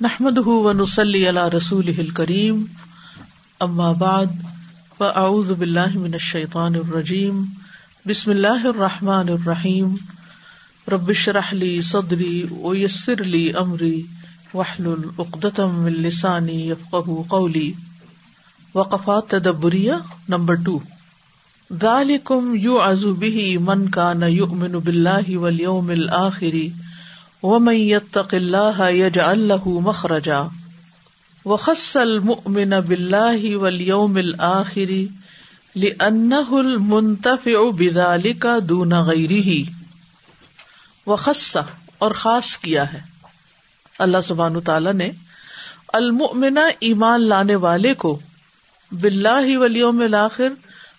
نحمد ونسلی علی رسول کریم اما بعد فاعوذ باللہ من الشیطان الرجیم بسم اللہ الرحمٰن الرحیم ربش رحلی صدری ویسر لی امری وحل العقدم السانی یفق قولی وقفات تدبریہ نمبر ٹو ذالکم یعزو به من کان یؤمن باللہ والیوم الآخری ومن يتق الله يجعل له مخرجا وخص المؤمن بالله واليوم الآخر لأنه المنتفع بذلك دون غيره وخص اور خاص کیا ہے۔ اللہ سبحانہ تعالی نے المؤمن ایمان لانے والے کو باللہ والیوم الاخر،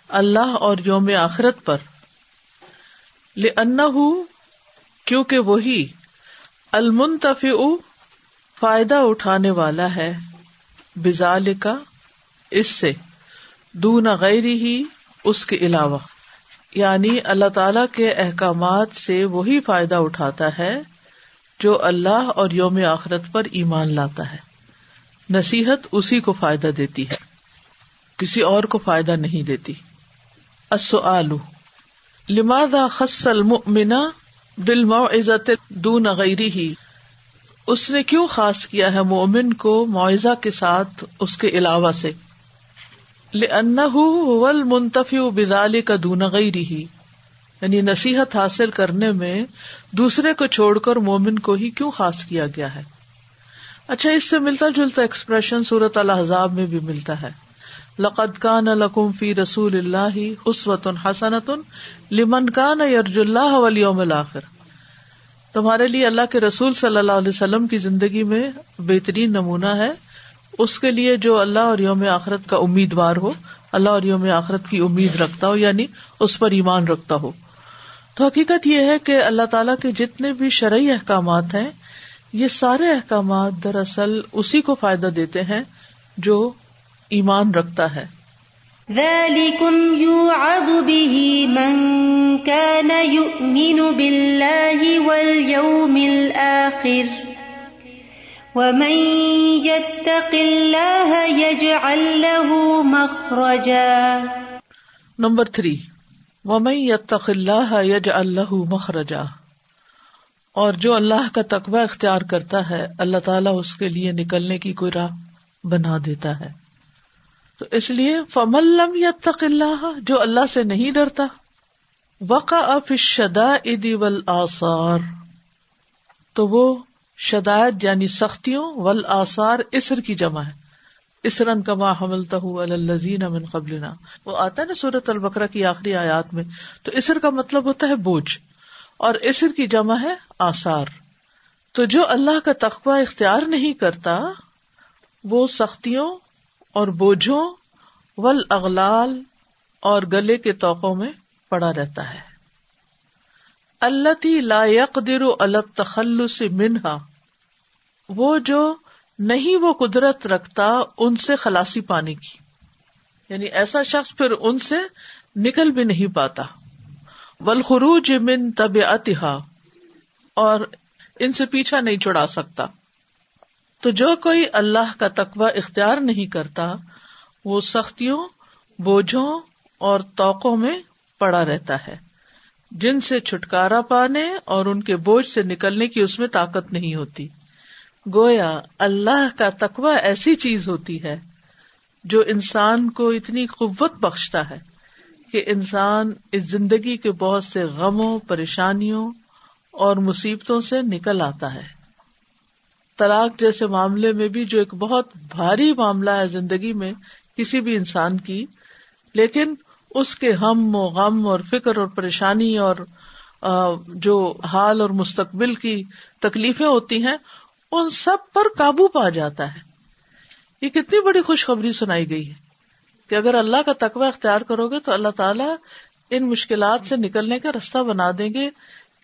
اللہ اور یوم آخرت پر لأنه کیونکہ وہی المنتف فائدہ اٹھانے والا ہے بزال کا اس سے، دون غیر ہی اس کے علاوہ۔ یعنی اللہ تعالی کے احکامات سے وہی فائدہ اٹھاتا ہے جو اللہ اور یوم آخرت پر ایمان لاتا ہے۔ نصیحت اسی کو فائدہ دیتی ہے، کسی اور کو فائدہ نہیں دیتی۔ السؤال، لماذا خص المؤمن بالموعظت دون غیری ہی اس نے کیوں خاص کیا ہے مومن کو معاوضہ کے ساتھ اس کے علاوہ سے؟ منتفی بدال کا دون غیری ہی یعنی نصیحت حاصل کرنے میں دوسرے کو چھوڑ کر مومن کو ہی کیوں خاص کیا گیا ہے؟ اچھا اس سے ملتا جلتا ایکسپریشن صورت الحضاب میں بھی ملتا ہے۔ لقد کان لکم فی رسول اللہ حسوت حسنت لمن کان یرج اللہ ولیوم الآخر. تمہارے لیے اللہ کے رسول صلی اللہ علیہ وسلم کی زندگی میں بہترین نمونہ ہے۔ اس کے لیے جو اللہ اور یوم آخرت کا امیدوار ہو، اللہ اور یوم آخرت کی امید رکھتا ہو یعنی اس پر ایمان رکھتا ہو۔ تو حقیقت یہ ہے کہ اللہ تعالیٰ کے جتنے بھی شرعی احکامات ہیں، یہ سارے احکامات دراصل اسی کو فائدہ دیتے ہیں جو ایمان رکھتا ہے۔ ذلكم يوعظ به من كان يؤمن بالله واليوم الآخر ومن يتق الله يجعل له مخرجا نمبر تھری۔ ومن يتق الله يجعل له مخرجا۔ اور جو اللہ کا تقوی اختیار کرتا ہے اللہ تعالیٰ اس کے لیے نکلنے کی کوئی راہ بنا دیتا ہے۔ تو اس لیے فملم یا اللہ جو اللہ سے نہیں ڈرتا وقا اف شدا ادی ول آثار تو وہ شدائد یعنی سختیوں ول آثار اسر کی جمع ہے۔ اسرن کما حملتا الزین امن قبل وہ آتا ہے نا سورت البکرا کی آخری آیات میں، تو اسر کا مطلب ہوتا ہے بوجھ۔ اور اسر کی جمع ہے آثار۔ تو جو اللہ کا تخبہ اختیار نہیں کرتا، وہ سختیوں اور بوجھوں ول اغلال اور گلے کے توقوں میں پڑا رہتا ہے۔ اللہ تی لا يقدر الت تخلص منہا۔ وہ جو نہیں وہ قدرت رکھتا ان سے خلاسی پانے کی۔ یعنی ایسا شخص پھر ان سے نکل بھی نہیں پاتا۔ ولخروج من طب اور ان سے پیچھا نہیں چڑا سکتا۔ تو جو کوئی اللہ کا تقوی اختیار نہیں کرتا، وہ سختیوں، بوجھوں اور توقوں میں پڑا رہتا ہے۔ جن سے چھٹکارا پانے اور ان کے بوجھ سے نکلنے کی اس میں طاقت نہیں ہوتی۔ گویا اللہ کا تقوی ایسی چیز ہوتی ہے جو انسان کو اتنی قوت بخشتا ہے کہ انسان اس زندگی کے بہت سے غموں، پریشانیوں اور مصیبتوں سے نکل آتا ہے۔ طلاق جیسے معاملے میں بھی جو ایک بہت بھاری معاملہ ہے زندگی میں کسی بھی انسان کی، لیکن اس کے ہم و غم اور فکر اور پریشانی اور جو حال اور مستقبل کی تکلیفیں ہوتی ہیں، ان سب پر قابو پا جاتا ہے۔ یہ کتنی بڑی خوشخبری سنائی گئی ہے کہ اگر اللہ کا تقوی اختیار کرو گے تو اللہ تعالیٰ ان مشکلات سے نکلنے کا رستہ بنا دیں گے۔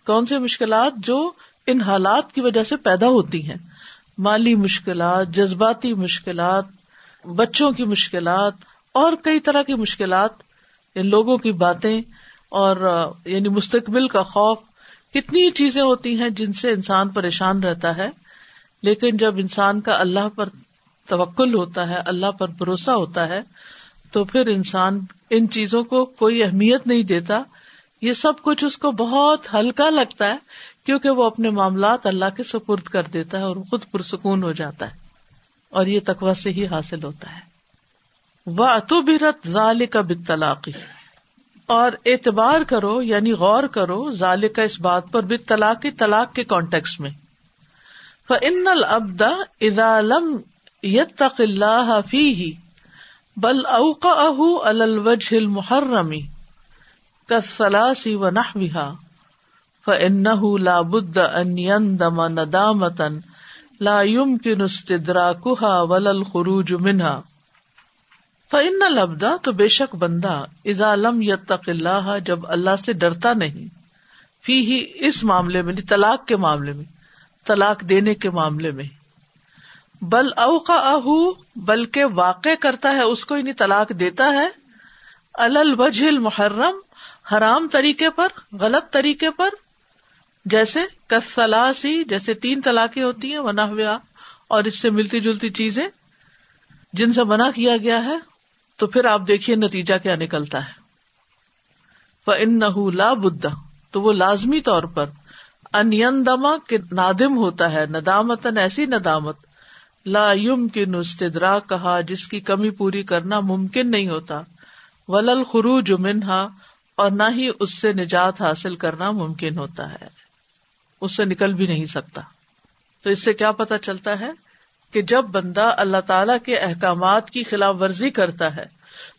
کون سی مشکلات جو ان حالات کی وجہ سے پیدا ہوتی ہیں؟ مالی مشکلات، جذباتی مشکلات، بچوں کی مشکلات اور کئی طرح کی مشکلات، ان لوگوں کی باتیں اور یعنی مستقبل کا خوف، کتنی چیزیں ہوتی ہیں جن سے انسان پریشان رہتا ہے، لیکن جب انسان کا اللہ پر توکل ہوتا ہے، اللہ پر بھروسہ ہوتا ہے، تو پھر انسان ان چیزوں کو کوئی اہمیت نہیں دیتا، یہ سب کچھ اس کو بہت ہلکا لگتا ہے کیونکہ وہ اپنے معاملات اللہ کے سپرد کر دیتا ہے اور خود پرسکون ہو جاتا ہے اور یہ تقوا سے ہی حاصل ہوتا ہے۔ وہ اتو برت ظال کا بطلاقی اور اعتبار کرو یعنی غور کرو ظال کا اس بات پر بت طلاقی طلاق کے کانٹیکس میں۔ فن البدا ادا لم یتق اللہ فی بل اوقا اہ الوجہ المحرمی کسلاسی و نحوها فإنه لا بد أن يندم ندامة لا يمكن استدراكها ولا الخروج منها۔ فإن الأبدا تو بے شک بندہ، اذا لم يتق اللہ جب اللہ سے ڈرتا نہیں۔ فی ہی اس معاملے میں، طلاق کے معاملے میں، طلاق دینے کے معاملے میں۔ بل اوقا اہ بلکہ واقع کرتا ہے، اس کو یعنی طلاق دیتا ہے۔ الوجہ المحرم، حرام طریقے پر، غلط طریقے پر۔ جیسے کسلاسی جیسے تین طلاقیں ہوتی ہیں، ونا ہوا اور اس سے ملتی جلتی چیزیں، جن سے منع کیا گیا ہے، تو پھر آپ دیکھیے نتیجہ کیا نکلتا ہے۔ ان لا بدا تو وہ لازمی طور پر انیندما کے نادم ہوتا ہے ندامتن ایسی ندامت، لا یم کی نستدرا کہا جس کی کمی پوری کرنا ممکن نہیں ہوتا ولل خروج منہا اور نہ ہی اس سے نجات حاصل کرنا ممکن ہوتا ہے۔ اس سے نکل بھی نہیں سکتا۔ تو اس سے کیا پتا چلتا ہے کہ جب بندہ اللہ تعالی کے احکامات کی خلاف ورزی کرتا ہے،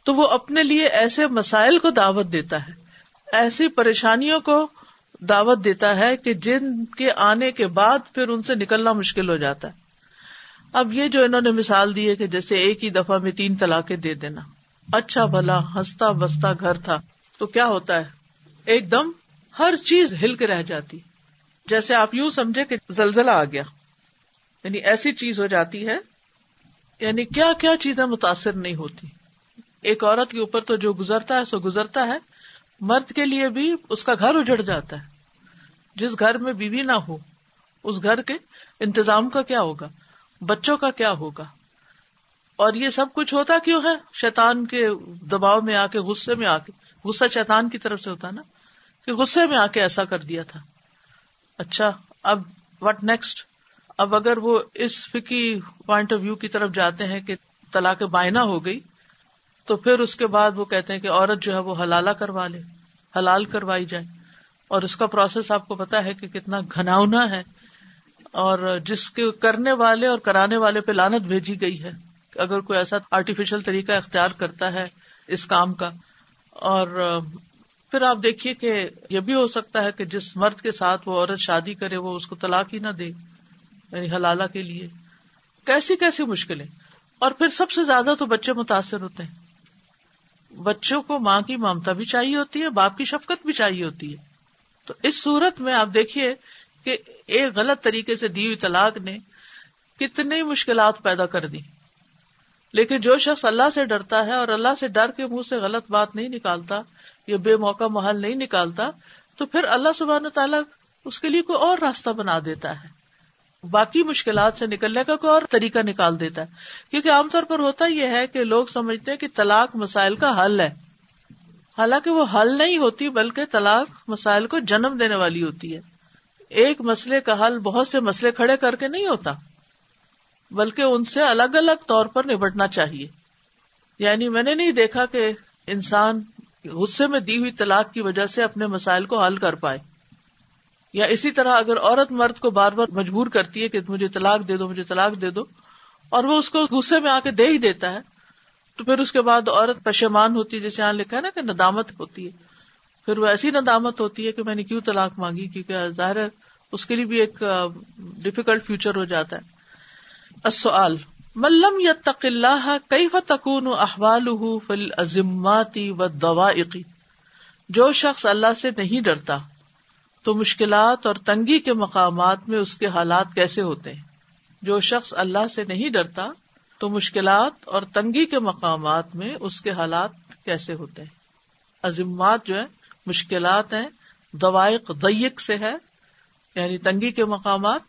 تو وہ اپنے لیے ایسے مسائل کو دعوت دیتا ہے۔ ایسی پریشانیوں کو دعوت دیتا ہے کہ جن کے آنے کے بعد پھر ان سے نکلنا مشکل ہو جاتا ہے۔ اب یہ جو انہوں نے مثال دی ہے کہ جیسے ایک ہی دفعہ میں تین طلاقیں دے دینا۔ اچھا بھلا ہنستا بستا گھر تھا تو کیا ہوتا ہے؟ ایک دم ہر چیز ہل کے رہ جاتی۔ جیسے آپ یوں سمجھے کہ زلزلہ آ گیا یعنی ایسی چیز ہو جاتی ہے یعنی کیا کیا چیزیں متاثر نہیں ہوتی۔ ایک عورت کے اوپر تو جو گزرتا ہے، سو گزرتا ہے، مرد کے لیے بھی اس کا گھر اجڑ جاتا ہے۔ جس گھر میں بیوی نہ ہو، اس گھر کے انتظام کا کیا ہوگا؟ بچوں کا کیا ہوگا؟ اور یہ سب کچھ ہوتا کیوں ہے؟ شیطان کے دباؤ میں آ کے، غصے میں آ کے، غصہ شیطان کی طرف سے ہوتا نا، کہ غصے میں آ کے ایسا کر دیا تھا۔ اچھا اب وٹ نیکسٹ اب اگر وہ اس فکی پوائنٹ آف ویو کی طرف جاتے ہیں کہ طلاق بائنا ہو گئی، تو پھر اس کے بعد وہ کہتے ہیں کہ عورت جو ہے وہ حلالہ کروا لے، حلال کروائی جائے۔ اور اس کا پروسیس آپ کو پتا ہے کہ کتنا گھناؤنا ہے۔ اور جس کے کرنے والے اور کرانے والے پہ لانت بھیجی گئی ہے۔ اگر کوئی ایسا آرٹیفیشل طریقہ اختیار کرتا ہے اس کام کا۔ اور پھر آپ دیکھیے کہ یہ بھی ہو سکتا ہے کہ جس مرد کے ساتھ وہ عورت شادی کرے وہ اس کو طلاق ہی نہ دے یعنی حلالہ کے لیے۔ کیسی کیسی مشکلیں۔ اور پھر سب سے زیادہ تو بچے متاثر ہوتے ہیں۔ بچوں کو ماں کی ممتا بھی چاہیے ہوتی ہے، باپ کی شفقت بھی چاہیے ہوتی ہے۔ تو اس صورت میں آپ دیکھیے کہ ایک غلط طریقے سے دی ہوئی طلاق نے کتنی مشکلات پیدا کر دی۔ لیکن جو شخص اللہ سے ڈرتا ہے اور اللہ سے ڈر کے منہ سے غلط بات نہیں نکالتا یا بے موقع محل نہیں نکالتا، تو پھر اللہ سبحانہ تعالیٰ اس کے لیے کوئی اور راستہ بنا دیتا ہے۔ باقی مشکلات سے نکلنے کا کوئی اور طریقہ نکال دیتا ہے۔ کیونکہ عام طور پر ہوتا یہ ہے کہ لوگ سمجھتے ہیں کہ طلاق مسائل کا حل ہے۔ حالانکہ وہ حل نہیں ہوتی، بلکہ طلاق مسائل کو جنم دینے والی ہوتی ہے۔ ایک مسئلے کا حل بہت سے مسئلے کھڑے کر کے نہیں ہوتا، بلکہ ان سے الگ الگ طور پر نبٹنا چاہیے۔ یعنی میں نے نہیں دیکھا کہ انسان غصے میں دی ہوئی طلاق کی وجہ سے اپنے مسائل کو حل کر پائے۔ یا اسی طرح اگر عورت مرد کو بار بار مجبور کرتی ہے کہ مجھے طلاق دے دو، مجھے طلاق دے دو، اور وہ اس کو غصے میں آ کے دے ہی دیتا ہے، تو پھر اس کے بعد عورت پشمان ہوتی ہے، جیسے یہاں لکھا ہے نا کہ ندامت ہوتی ہے۔ پھر وہ ایسی ندامت ہوتی ہے کہ میں نے کیوں طلاق مانگی؟ کیونکہ ظاہر ہے اس کے لیے بھی ایک ڈفیکلٹ فیوچر ہو جاتا ہے۔ السؤال۔ ملم یتق اللہ کیف تکون احوالہ فی الازمات والدوائق جو شخص اللہ سے نہیں ڈرتا، تو مشکلات اور تنگی کے مقامات میں اس کے حالات کیسے ہوتے؟ ہیں جو شخص اللہ سے نہیں ڈرتا، تو مشکلات اور تنگی کے مقامات میں اس کے حالات کیسے ہوتے؟ ہیں عظمات جو ہے مشکلات ہیں، دوائق ضیق سے ہے یعنی تنگی کے مقامات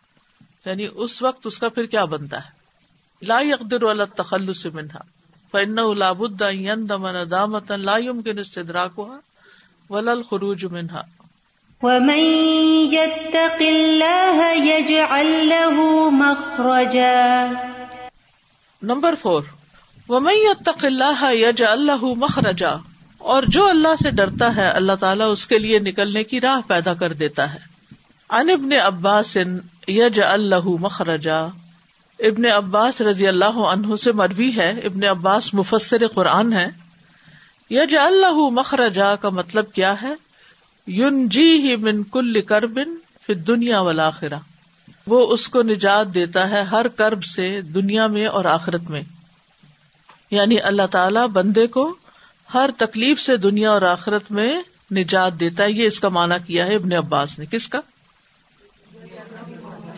یعنی اس وقت اس کا پھر کیا بنتا ہے؟ لا يقدر على التخلص منها. فانه لا بد ان يندم ندامه لا يمكن استدراكها ولا الخروج منها. ومن يتق الله يجعل له مخرجا. نمبر فور ومن يتق الله يجعل له مخرجا. اور جو اللہ سے ڈرتا ہے اللہ تعالیٰ اس کے لیے نکلنے کی راہ پیدا کر دیتا ہے. ان ابن عباس یج اللہ مخرجا. ابن عباس رضی اللہ عنہ سے مروی ہے۔ ابن عباس مفسر قرآن ہے یج اللہ مخرجا کا مطلب کیا ہے؟ یون جی ہی من کل کربن پھر دنیا والا وہ اس کو نجات دیتا ہے ہر کرب سے دنیا میں اور آخرت میں۔ یعنی اللہ تعالی بندے کو ہر تکلیف سے دنیا اور آخرت میں نجات دیتا ہے۔ یہ اس کا مانا کیا ہے ابن عباس نے؟ کس کا؟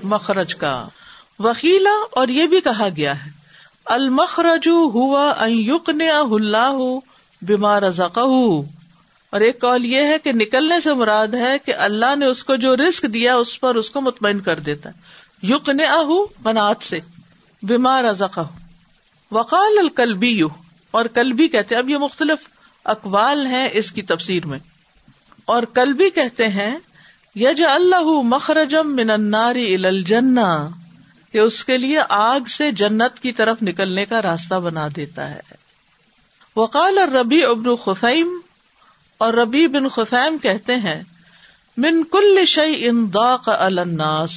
مخرج کا۔ وکیلا اور یہ بھی کہا گیا ہے المخرج ہوا اللہ بیمار اور ایک کال یہ ہے کہ نکلنے سے مراد ہے کہ اللہ نے اس کو جو رسک دیا اس پر اس کو مطمئن کر دیتا ہے۔ یقن اہ سے بیمار ازق وقال الکلبی یو اور کلبی کہتے اب یہ مختلف اقوال ہیں اس کی تفسیر میں۔ اور کلبی کہتے ہیں یج اللہ مخرجم من النار الى الجنہ۔ کہ اس کے لیے آگ سے جنت کی طرف نکلنے کا راستہ بنا دیتا ہے۔ وقال ربی ابن خسائم اور ربی بن خسائم کہتے ہیں، من کل شعی ان داق الناس۔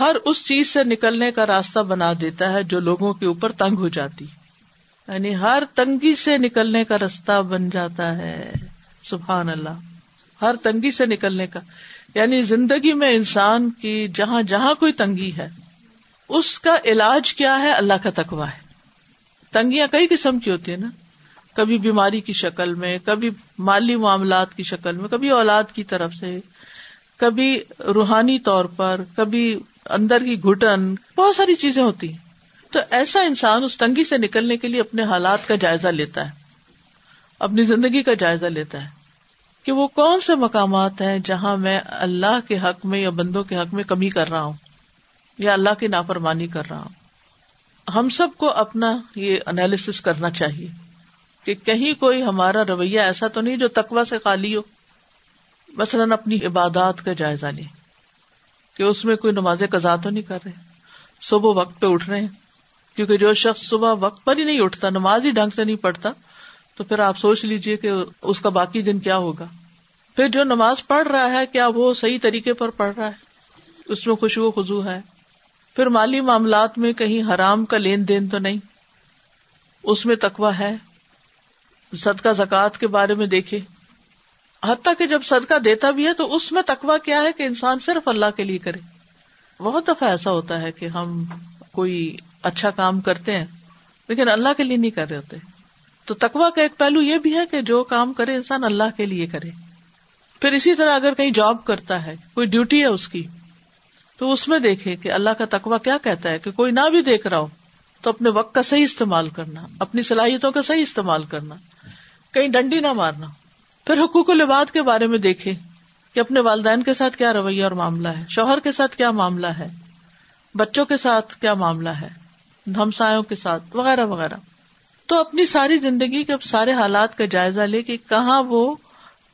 ہر اس چیز سے نکلنے کا راستہ بنا دیتا ہے جو لوگوں کے اوپر تنگ ہو جاتی۔ یعنی ہر تنگی سے نکلنے کا راستہ بن جاتا ہے۔ سبحان اللہ۔ ہر تنگی سے نکلنے کا۔ یعنی زندگی میں انسان کی جہاں جہاں کوئی تنگی ہے اس کا علاج کیا ہے؟ اللہ کا تقوا ہے۔ تنگیاں کئی قسم کی ہوتی ہے نا۔ کبھی بیماری کی شکل میں، کبھی مالی معاملات کی شکل میں، کبھی اولاد کی طرف سے، کبھی روحانی طور پر، کبھی اندر کی گھٹن، بہت ساری چیزیں ہوتی ہیں۔ تو ایسا انسان اس تنگی سے نکلنے کے لیے اپنے حالات کا جائزہ لیتا ہے۔ اپنی زندگی کا جائزہ لیتا ہے۔ کہ وہ کون سے مقامات ہیں جہاں میں اللہ کے حق میں یا بندوں کے حق میں کمی کر رہا ہوں۔ یا اللہ کی نافرمانی کر رہا ہوں۔ ہم سب کو اپنا یہ انالیس کرنا چاہیے کہ کہیں کوئی ہمارا رویہ ایسا تو نہیں جو تقوا سے خالی ہو۔ مثلاً اپنی عبادات کا جائزہ لیں کہ اس میں کوئی نماز قزا تو نہیں کر رہے۔ صبح وقت پہ اٹھ رہے ہیں۔ کیونکہ جو شخص صبح وقت پر ہی نہیں اٹھتا، نماز ہی ڈھنگ سے نہیں پڑھتا، تو پھر آپ سوچ لیجیے کہ اس کا باقی دن کیا ہوگا۔ پھر جو نماز پڑھ رہا ہے، کیا وہ صحیح طریقے پر پڑھ رہا ہے؟ اس میں خوشبو خزو ہے۔ پھر مالی معاملات میں کہیں حرام کا لین دین تو نہیں؟ اس میں تقوا ہے۔ صدقہ زکات کے بارے میں دیکھے حتیٰ کہ جب صدقہ دیتا بھی ہے تو اس میں تقوا کیا ہے کہ انسان صرف اللہ کے لیے کرے۔ بہت دفعہ ایسا ہوتا ہے کہ ہم کوئی اچھا کام کرتے ہیں لیکن اللہ کے لیے نہیں کر رہے ہوتے۔ تو تقوا کا ایک پہلو یہ بھی ہے کہ جو کام کرے انسان اللہ کے لیے کرے۔ پھر اسی طرح اگر کہیں جاب کرتا ہے، کوئی ڈیوٹی ہے اس کی تو اس میں دیکھے کہ اللہ کا تقوا کیا کہتا ہے کہ کوئی نہ بھی دیکھ رہا ہو تو اپنے وقت کا صحیح استعمال کرنا، اپنی صلاحیتوں کا صحیح استعمال کرنا، کہیں ڈنڈی نہ مارنا۔ پھر حقوق و لباد کے بارے میں دیکھے کہ اپنے والدین کے ساتھ کیا رویہ اور معاملہ ہے، شوہر کے ساتھ کیا معاملہ ہے، بچوں کے ساتھ کیا معاملہ ہے، ہمسایوں کے ساتھ، وغیرہ وغیرہ۔ تو اپنی ساری زندگی کے سارے حالات کا جائزہ لے کہ کہاں وہ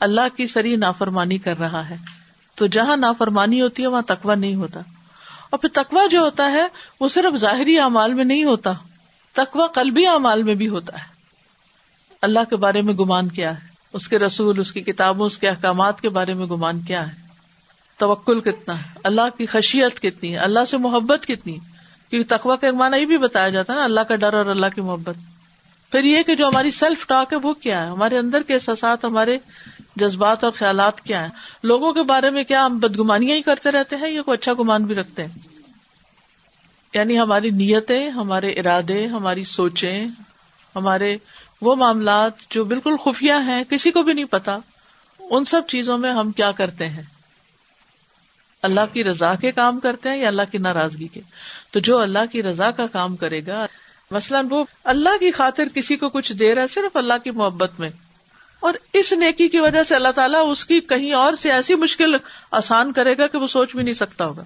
اللہ کی سری نافرمانی کر رہا ہے۔ تو جہاں نافرمانی ہوتی ہے، وہاں تقوا نہیں ہوتا۔ اور پھر تقوا جو ہوتا ہے، وہ صرف ظاہری اعمال میں نہیں ہوتا تقوا قلبی اعمال میں بھی ہوتا ہے۔ اللہ کے بارے میں گمان کیا ہے؟ اس کے رسول، اس کی کتابوں، اس کے احکامات کے بارے میں گمان کیا ہے؟ توکل کتنا ہے؟ اللہ کی خشیت کتنی ہے؟ اللہ سے محبت کتنی کیونکہ تقوا کا ایک معنی یہ بھی بتایا جاتا ہے نا، اللہ کا ڈر اور اللہ کی محبت۔ پھر یہ کہ جو ہماری سیلف ٹاک ہے، وہ کیا ہے؟ ہمارے اندر کے احساسات، ہمارے جذبات اور خیالات کیا ہیں؟ لوگوں کے بارے میں کیا ہم بدگمانیاں ہی کرتے رہتے ہیں یا کوئی اچھا گمان بھی رکھتے ہیں؟ یعنی ہماری نیتیں، ہمارے ارادے، ہماری سوچیں، ہمارے وہ معاملات جو بالکل خفیہ ہیں، کسی کو بھی نہیں پتا، ان سب چیزوں میں ہم کیا کرتے ہیں؟ اللہ کی رضا کے کام کرتے ہیں یا اللہ کی ناراضگی کے؟ تو جو اللہ کی رضا کا کام کرے گا، مثلاً وہ اللہ کی خاطر کسی کو کچھ دے رہا ہے، صرف اللہ کی محبت میں۔ اور اس نیکی کی وجہ سے اللہ تعالیٰ اس کی کہیں اور سے ایسی مشکل آسان کرے گا کہ وہ سوچ بھی نہیں سکتا ہوگا۔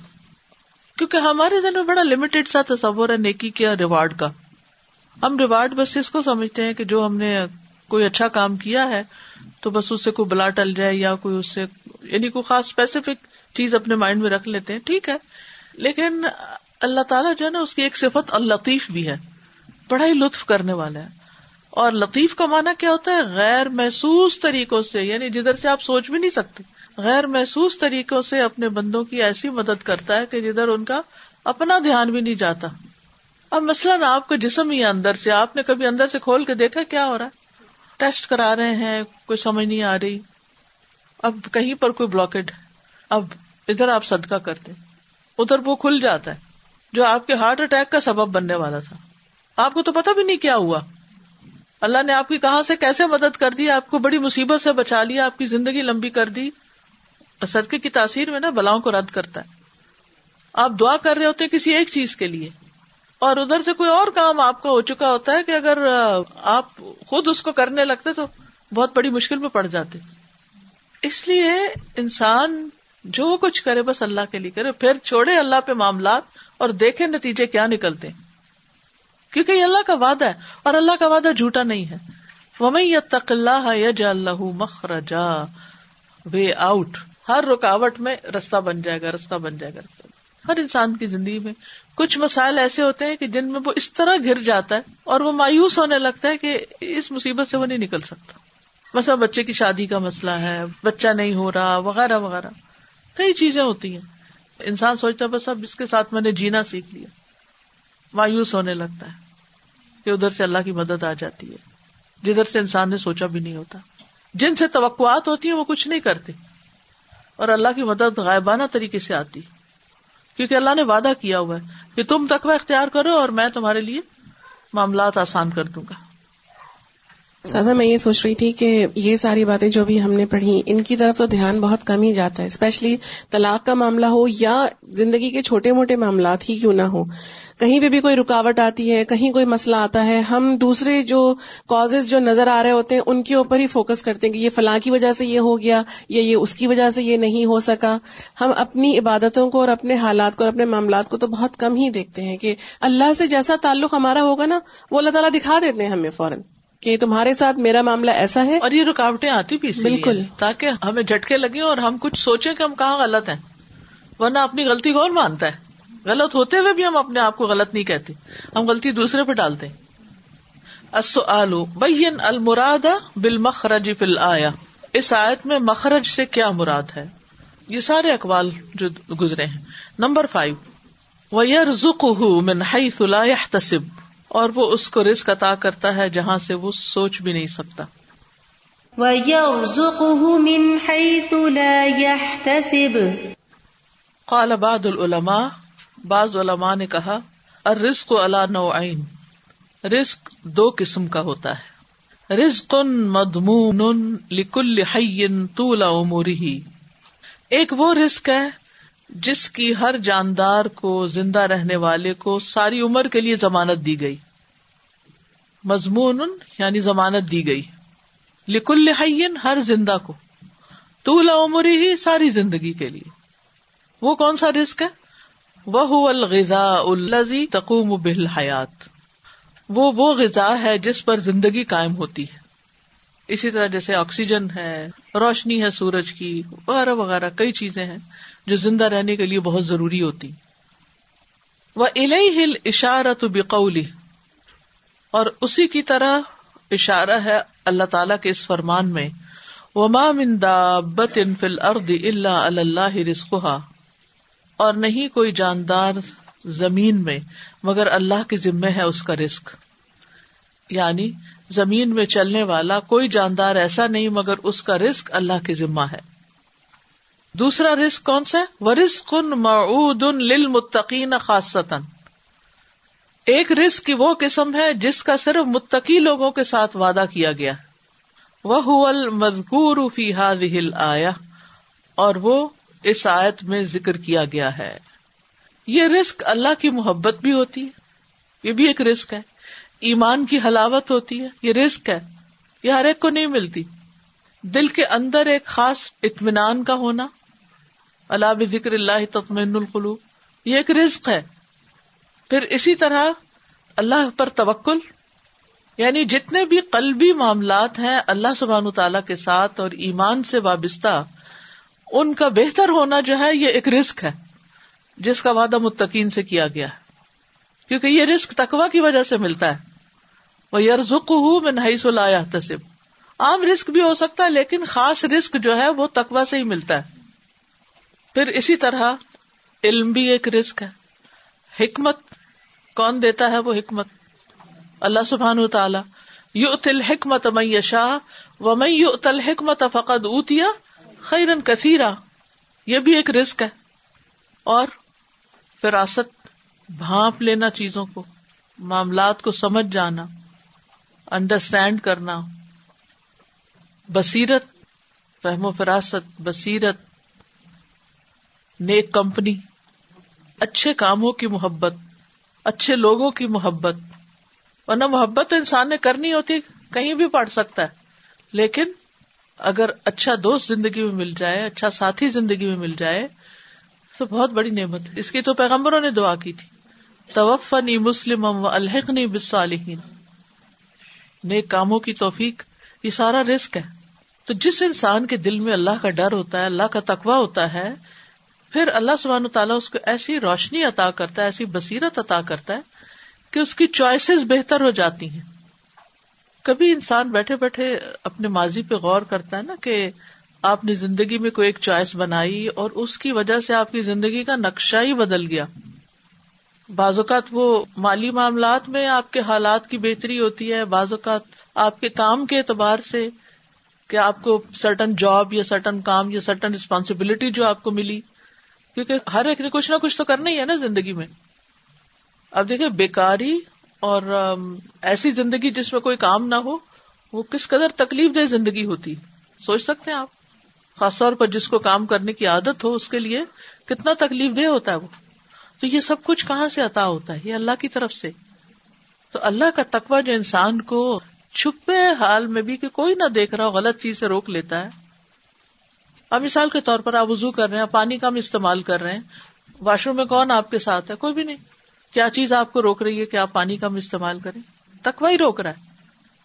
کیونکہ ہمارے ذہن میں بڑا لمیٹڈ سا تصور ہے نیکی کیا ریوارڈ کا۔ ہم ریوارڈ بس اس کو سمجھتے ہیں کہ جو ہم نے کوئی اچھا کام کیا ہے تو بس اس سے کوئی بلا ٹل جائے یا کوئی اس سے یعنی کوئی خاص اسپیسیفک چیز اپنے مائنڈ میں رکھ لیتے ہیں، ٹھیک ہے۔ لیکن اللہ تعالیٰ جو ہے نا، اس کی ایک صفت الطیف بھی ہے۔ بڑا ہی لطف کرنے والا ہے۔ اور لطیف کا معنی کیا ہوتا ہے غیر محسوس طریقوں سے یعنی جدھر سے آپ سوچ بھی نہیں سکتے، غیر محسوس طریقوں سے اپنے بندوں کی ایسی مدد کرتا ہے کہ جدھر ان کا اپنا دھیان بھی نہیں جاتا۔ اب مثلاً آپ کا جسم ہی اندر سے، آپ نے کبھی اندر سے کھول کے دیکھا کیا ہو رہا ہے؟ ٹیسٹ کرا رہے ہیں، کوئی سمجھ نہیں آ رہی۔ اب کہیں پر کوئی بلاکڈ اب ادھر آپ صدقہ کرتے ادھر وہ کھل جاتا ہے، جو آپ کے ہارٹ اٹیک کا سبب بننے والا تھا۔ آپ کو تو پتا بھی نہیں کیا ہوا۔ اللہ نے آپ کی کہاں سے کیسے مدد کر دی؟ آپ کو بڑی مصیبت سے بچا لیا، آپ کی زندگی لمبی کر دی۔ صدقے کی تاثیر میں نا بلاؤں کو رد کرتا ہے۔ آپ دعا کر رہے ہوتے ہیں کسی ایک چیز کے لیے۔ اور ادھر سے کوئی اور کام آپ کا ہو چکا ہوتا ہے کہ اگر آپ خود اس کو کرنے لگتے تو بہت بڑی مشکل میں پڑ جاتے۔ اس لیے انسان جو کچھ کرے بس اللہ کے لیے کرے، پھر چھوڑے اللہ پہ معاملات اور دیکھے نتیجے کیا نکلتے۔ کیونکہ یہ اللہ کا وعدہ ہے اور اللہ کا وعدہ جھوٹا نہیں ہے۔ ومئی تق اللہ یج اللہ مخرجا۔ وے آؤٹ ہر رکاوٹ میں رستہ بن جائے گا، رستہ بن جائے گا۔ ہر انسان کی زندگی میں کچھ مسائل ایسے ہوتے ہیں کہ جن میں وہ اس طرح گر جاتا ہے اور وہ مایوس ہونے لگتا ہے کہ اس مصیبت سے وہ نہیں نکل سکتا۔ مثلا بچے کی شادی کا مسئلہ ہے، بچہ نہیں ہو رہا، وغیرہ وغیرہ۔ کئی چیزیں ہوتی ہیں۔ انسان سوچتا ہے، بس اب اس کے ساتھ میں نے جینا سیکھ لیا۔ مایوس ہونے لگتا ہے۔ کہ ادھر سے اللہ کی مدد آ جاتی ہے۔ جدھر سے انسان نے سوچا بھی نہیں ہوتا۔ جن سے توقعات ہوتی ہیں وہ کچھ نہیں کرتے۔ اور اللہ کی مدد غائبانہ طریقے سے آتی۔ کیونکہ اللہ نے وعدہ کیا ہوا ہے کہ تم تقوی اختیار کرو اور میں تمہارے لیے معاملات آسان کر دوں گا۔ سازا، میں یہ سوچ رہی تھی کہ یہ ساری باتیں جو بھی ہم نے پڑھی، ان کی طرف تو دھیان بہت کم ہی جاتا ہے اسپیشلی طلاق کا معاملہ ہو یا زندگی کے چھوٹے موٹے معاملات ہی کیوں نہ ہو۔ کہیں پہ بھی کوئی رکاوٹ آتی ہے، کہیں کوئی مسئلہ آتا ہے، ہم دوسرے جو کاز جو نظر آ رہے ہوتے ہیں، ان کے اوپر ہی فوکس کرتے ہیں کہ یہ فلاں کی وجہ سے یہ ہو گیا یا یہ اس کی وجہ سے یہ نہیں ہو سکا۔ ہم اپنی عبادتوں کو اور اپنے حالات کو اور اپنے معاملات کو تو بہت کم ہی دیکھتے ہیں کہ اللہ سے جیسا تعلق ہمارا ہوگا نا، وہ اللہ تعالیٰ دکھا دیتے ہیں ہمیں فوراً۔ کہ تمہارے ساتھ میرا معاملہ ایسا ہے؟ اور یہ رکاوٹیں آتی بھی بالکل۔ تاکہ ہمیں جھٹکے لگے اور ہم کچھ سوچیں کہ ہم کہاں غلط ہیں۔ ورنہ اپنی غلطی کون مانتا ہے؟ غلط ہوتے ہوئے بھی ہم اپنے آپ کو غلط نہیں کہتے۔ ہم غلطی دوسرے پہ ڈالتے بین المراد بال مخرج فل آیا اس آیت میں مخرج سے کیا مراد ہے؟ یہ سارے اقوال جو گزرے ہیں۔ نمبر فائیو ویر زک من حیث لا يحتسب۔ اور وہ اس کو رسک عطا کرتا ہے جہاں سے وہ سوچ بھی نہیں سکتا۔ وَيَرْزُقُهُ مِنْ حَيْثُ لَا يَحْتَسِبُ۔ قال بعض العلماء بعض علماء نے کہا الرزق على نوعین رزق دو قسم کا ہوتا ہے۔ رزق مضمون لكل حي طول عمره۔ ایک وہ رزق ہے جس کی ہر جاندار کو زندہ رہنے والے کو ساری عمر کے لیے ضمانت دی گئی۔ مضمون یعنی ضمانت دی گئی۔ لکل حین ہر زندہ کو۔ طول عمری ہی ساری زندگی کے لیے۔ وہ کون سا رسک ہے؟ وہ الغذا الزی تقوم بل حیات وہ وہ غذا ہے جس پر زندگی قائم ہوتی ہے۔ اسی طرح جیسے آکسیجن ہے، روشنی ہے سورج کی، وغیرہ وغیرہ، کئی چیزیں ہیں۔ جو زندہ رہنے کے لیے بہت ضروری ہوتی۔ وہ ہل اشارت بقولی، اور اسی کی طرح اشارہ ہے اللہ تعالی کے اس فرمان میں۔ وہ فل ارد اللہ اللہ رسخا اور نہیں کوئی جاندار زمین میں، مگر اللہ کے ذمے ہے اس کا رسک یعنی زمین میں چلنے والا کوئی جاندار ایسا نہیں، مگر اس کا رسک اللہ کے ذمہ ہے۔ دوسرا رسک کون سا وہ رسک معود للمتقین خاصتاً۔ ایک رسک کی وہ قسم ہے جس کا صرف متقی لوگوں کے ساتھ وعدہ کیا گیا۔ وہ المذکور فی هذه آیا اور وہ اس آیت میں ذکر کیا گیا ہے۔ یہ رسک اللہ کی محبت بھی ہوتی ہے۔ یہ بھی ایک رسک ہے۔ ایمان کی حلاوت ہوتی ہے۔ یہ رسک ہے۔ یہ ہر ایک کو نہیں ملتی۔ دل کے اندر ایک خاص اطمینان کا ہونا۔ اللہ ذکر اللہ تطمین القلوب یہ ایک رزق ہے۔ پھر اسی طرح اللہ پر توکل یعنی جتنے بھی قلبی معاملات ہیں اللہ سبحان تعالی کے ساتھ اور ایمان سے وابستہ، ان کا بہتر ہونا جو ہے یہ ایک رسک ہے، جس کا وعدہ متقین سے کیا گیا ہے۔ کیونکہ یہ رسک تکوا کی وجہ سے ملتا ہے۔ وہ یرزک ہوں میں نہیں سلایا تصب عام رسک بھی ہو سکتا ہے، لیکن خاص رسک جو ہے وہ تکوا سے ہی ملتا ہے۔ پھر اسی طرح علم بھی ایک رسک ہے۔ حکمت کون دیتا ہے وہ حکمت؟ اللہ سبحان تعالی۔ یو تل حکمت میں شاہ و میں یو تل حکمت فقط اوتیا خیرن کثیرا یہ بھی ایک رسک ہے۔ اور فراست، بھانپ لینا چیزوں کو، معاملات کو سمجھ جانا انڈرسٹینڈ کرنا۔ بصیرت، فہم و فراست، بصیرت نیک کمپنی، اچھے کاموں کی محبت، اچھے لوگوں کی محبت۔ ورنہ محبت تو انسان نے کرنی ہوتی، کہیں بھی پڑھ سکتا ہے۔ لیکن اگر اچھا دوست زندگی میں مل جائے اچھا ساتھی زندگی میں مل جائے، تو بہت بڑی نعمت۔ اس کی تو پیغمبروں نے دعا کی تھی۔ توفنی مسلم و الحقنی بسالحین نیک کاموں کی توفیق، یہ سارا رسک ہے۔ تو جس انسان کے دل میں اللہ کا ڈر ہوتا ہے، اللہ کا تقوا ہوتا ہے پھر اللہ سبحانہ تعالیٰ اس کو ایسی روشنی عطا کرتا ہے، ایسی بصیرت عطا کرتا ہے کہ اس کی چوائسیز بہتر ہو جاتی ہیں۔ کبھی انسان بیٹھے بیٹھے اپنے ماضی پہ غور کرتا ہے نا کہ آپ نے زندگی میں کوئی ایک چوائس بنائی اور اس کی وجہ سے آپ کی زندگی کا نقشہ ہی بدل گیا۔ بعض اوقات وہ مالی معاملات میں آپ کے حالات کی بہتری ہوتی ہے، بعض اوقات آپ کے کام کے اعتبار سے کہ آپ کو سرٹن جاب یا سرٹن کام یا سرٹن ریسپانسبلٹی جو آپ کو ملی۔ کیونکہ ہر ایک نے کچھ نہ کچھ تو کرنا ہی ہے نا زندگی میں۔ اب دیکھیں بیکاری اور ایسی زندگی جس میں کوئی کام نہ ہو، وہ کس قدر تکلیف دہ زندگی ہوتی۔ سوچ سکتے ہیں آپ؟ خاص طور پر جس کو کام کرنے کی عادت ہو، اس کے لیے کتنا تکلیف دہ ہوتا ہے وہ۔ تو یہ سب کچھ کہاں سے عطا ہوتا ہے؟ یہ اللہ کی طرف سے۔ تو اللہ کا تقوی جو انسان کو چھپے حال میں بھی کہ کوئی نہ دیکھ رہا ہو غلط چیز سے روک لیتا ہے اب مثال کے طور پر آپ وزو کر رہے ہیں پانی کم استعمال کر رہے ہیں، واش روم میں کون آپ کے ساتھ ہے؟ کوئی بھی نہیں۔ کیا چیز آپ کو روک رہی ہے کہ آپ پانی کم استعمال کریں؟ تکوا ہی روک رہا ہے۔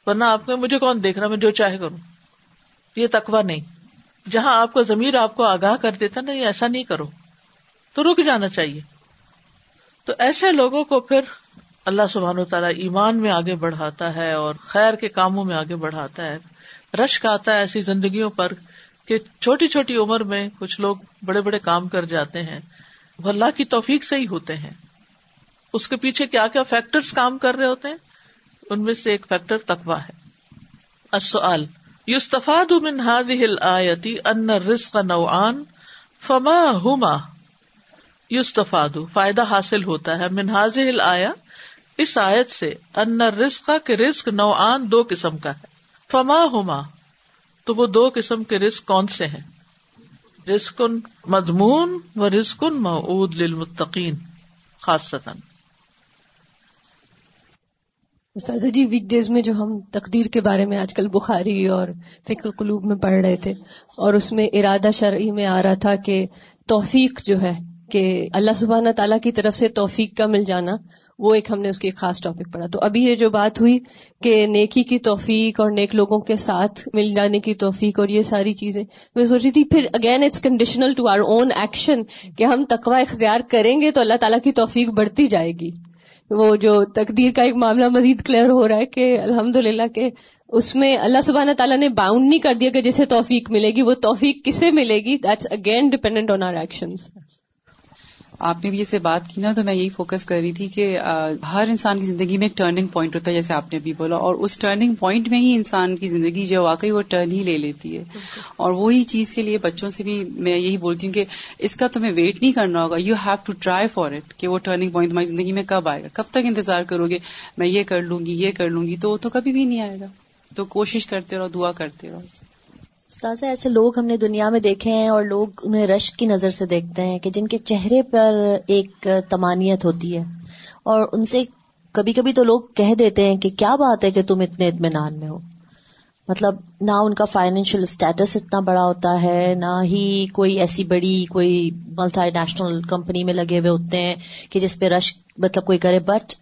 ورنہ آپ کو، مجھے کون دیکھ رہا میں جو چاہے کروں۔ یہ تکوا نہیں۔ جہاں آپ کا ضمیر آپ کو آگاہ کر دیتا نہیں ایسا نہیں کرو۔ تو رک جانا چاہیے۔ تو ایسے لوگوں کو پھر اللہ سبحان و تعالیٰ ایمان میں آگے بڑھاتا ہے اور خیر کے کاموں میں آگے بڑھاتا ہے۔ رشک آتا ہے ایسی زندگیوں پر کہ چھوٹی چھوٹی عمر میں کچھ لوگ بڑے بڑے کام کر جاتے ہیں، وہ اللہ کی توفیق سے ہی ہوتے ہیں۔ اس کے پیچھے کیا کیا فیکٹرز کام کر رہے ہوتے ہیں؟ ان میں سے ایک فیکٹر تقوا ہے۔ یستفاد من هذه الآیتی ان الرزق نوعان فما ہما یستفاد، فائدہ حاصل ہوتا ہے منہاز آیا اس آیت سے ان رسق کے رسک نو آن دو قسم کا ہے۔ فما ہوما تو وہ دو قسم کے رسک کون سے ہیں؟ رسکن مضمون و رسکن معود للمتقین خاص استاذہ جی ویک ڈیز میں جو ہم تقدیر کے بارے میں آج کل بخاری اور فکر قلوب میں پڑھ رہے تھے، اور اس میں ارادہ شرعی میں آ رہا تھا کہ توفیق جو ہے، کہ اللہ سبحانہ تعالیٰ کی طرف سے توفیق کا مل جانا وہ ایک ہم نے اس کی ایک خاص ٹاپک پڑھا۔ تو ابھی یہ جو بات ہوئی کہ نیکی کی توفیق اور نیک لوگوں کے ساتھ مل جانے کی توفیق اور یہ ساری چیزیں، میں سوچ رہی تھی، پھر again it's conditional to our own action کہ ہم تقوا اختیار کریں گے تو اللہ تعالیٰ کی توفیق بڑھتی جائے گی۔ وہ جو تقدیر کا ایک معاملہ مزید کلیئر ہو رہا ہے کہ الحمد للہ کہ اس میں اللہ سبحانہ تعالیٰ نے باؤنڈ نہیں کر دیا کہ جسے توفیق ملے گی، وہ توفیق کس سے ملے گی؟ That's again dependent on our action آپ نے بھی اسے بات کی نا تو میں یہی فوکس کر رہی تھی کہ ہر انسان کی زندگی میں ایک ٹرننگ پوائنٹ ہوتا ہے، جیسے آپ نے بھی بولا، اور اس ٹرننگ پوائنٹ میں ہی انسان کی زندگی جو واقعی وہ ٹرن ہی لے لیتی ہے۔ اور وہی چیز کے لیے بچوں سے بھی میں یہی بولتی ہوں کہ اس کا تمہیں ویٹ نہیں کرنا ہوگا you have to try for it کہ وہ ٹرننگ پوائنٹ تمہاری زندگی میں کب آئے گا، کب تک انتظار کرو گے، میں یہ کر لوں گی، یہ کر لوں گی، تو وہ تو کبھی بھی نہیں آئے گا۔ تو کوشش کرتے رہو، دعا کرتے رہو۔ استاذ، ایسے لوگ ہم نے دنیا میں دیکھے ہیں اور لوگ انہیں رشک کی نظر سے دیکھتے ہیں کہ جن کے چہرے پر ایک تمانیت ہوتی ہے۔ اور ان سے کبھی کبھی تو لوگ کہہ دیتے ہیں کہ کیا بات ہے کہ تم اتنے اطمینان میں ہو۔ مطلب نہ ان کا فائنینشیل اسٹیٹس اتنا بڑا ہوتا ہے، نہ ہی کوئی ایسی بڑی، کوئی ملٹی نیشنل کمپنی میں لگے ہوئے ہوتے ہیں کہ جس پہ رش مطلب کوئی کرے۔ But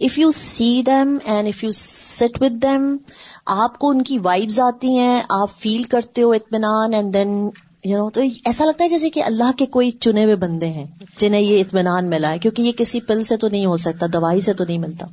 if you see them and if you sit with them آپ کو ان کی وائبز آتی ہیں، آپ فیل کرتے ہو اطمینان اینڈ دین یو نو تو ایسا لگتا ہے جیسے کہ اللہ کے کوئی چنے ہوئے بندے ہیں جنہیں یہ اطمینان ملا ہے، کیونکہ یہ کسی پل سے تو نہیں ہو سکتا، دوائی سے تو نہیں ملتا۔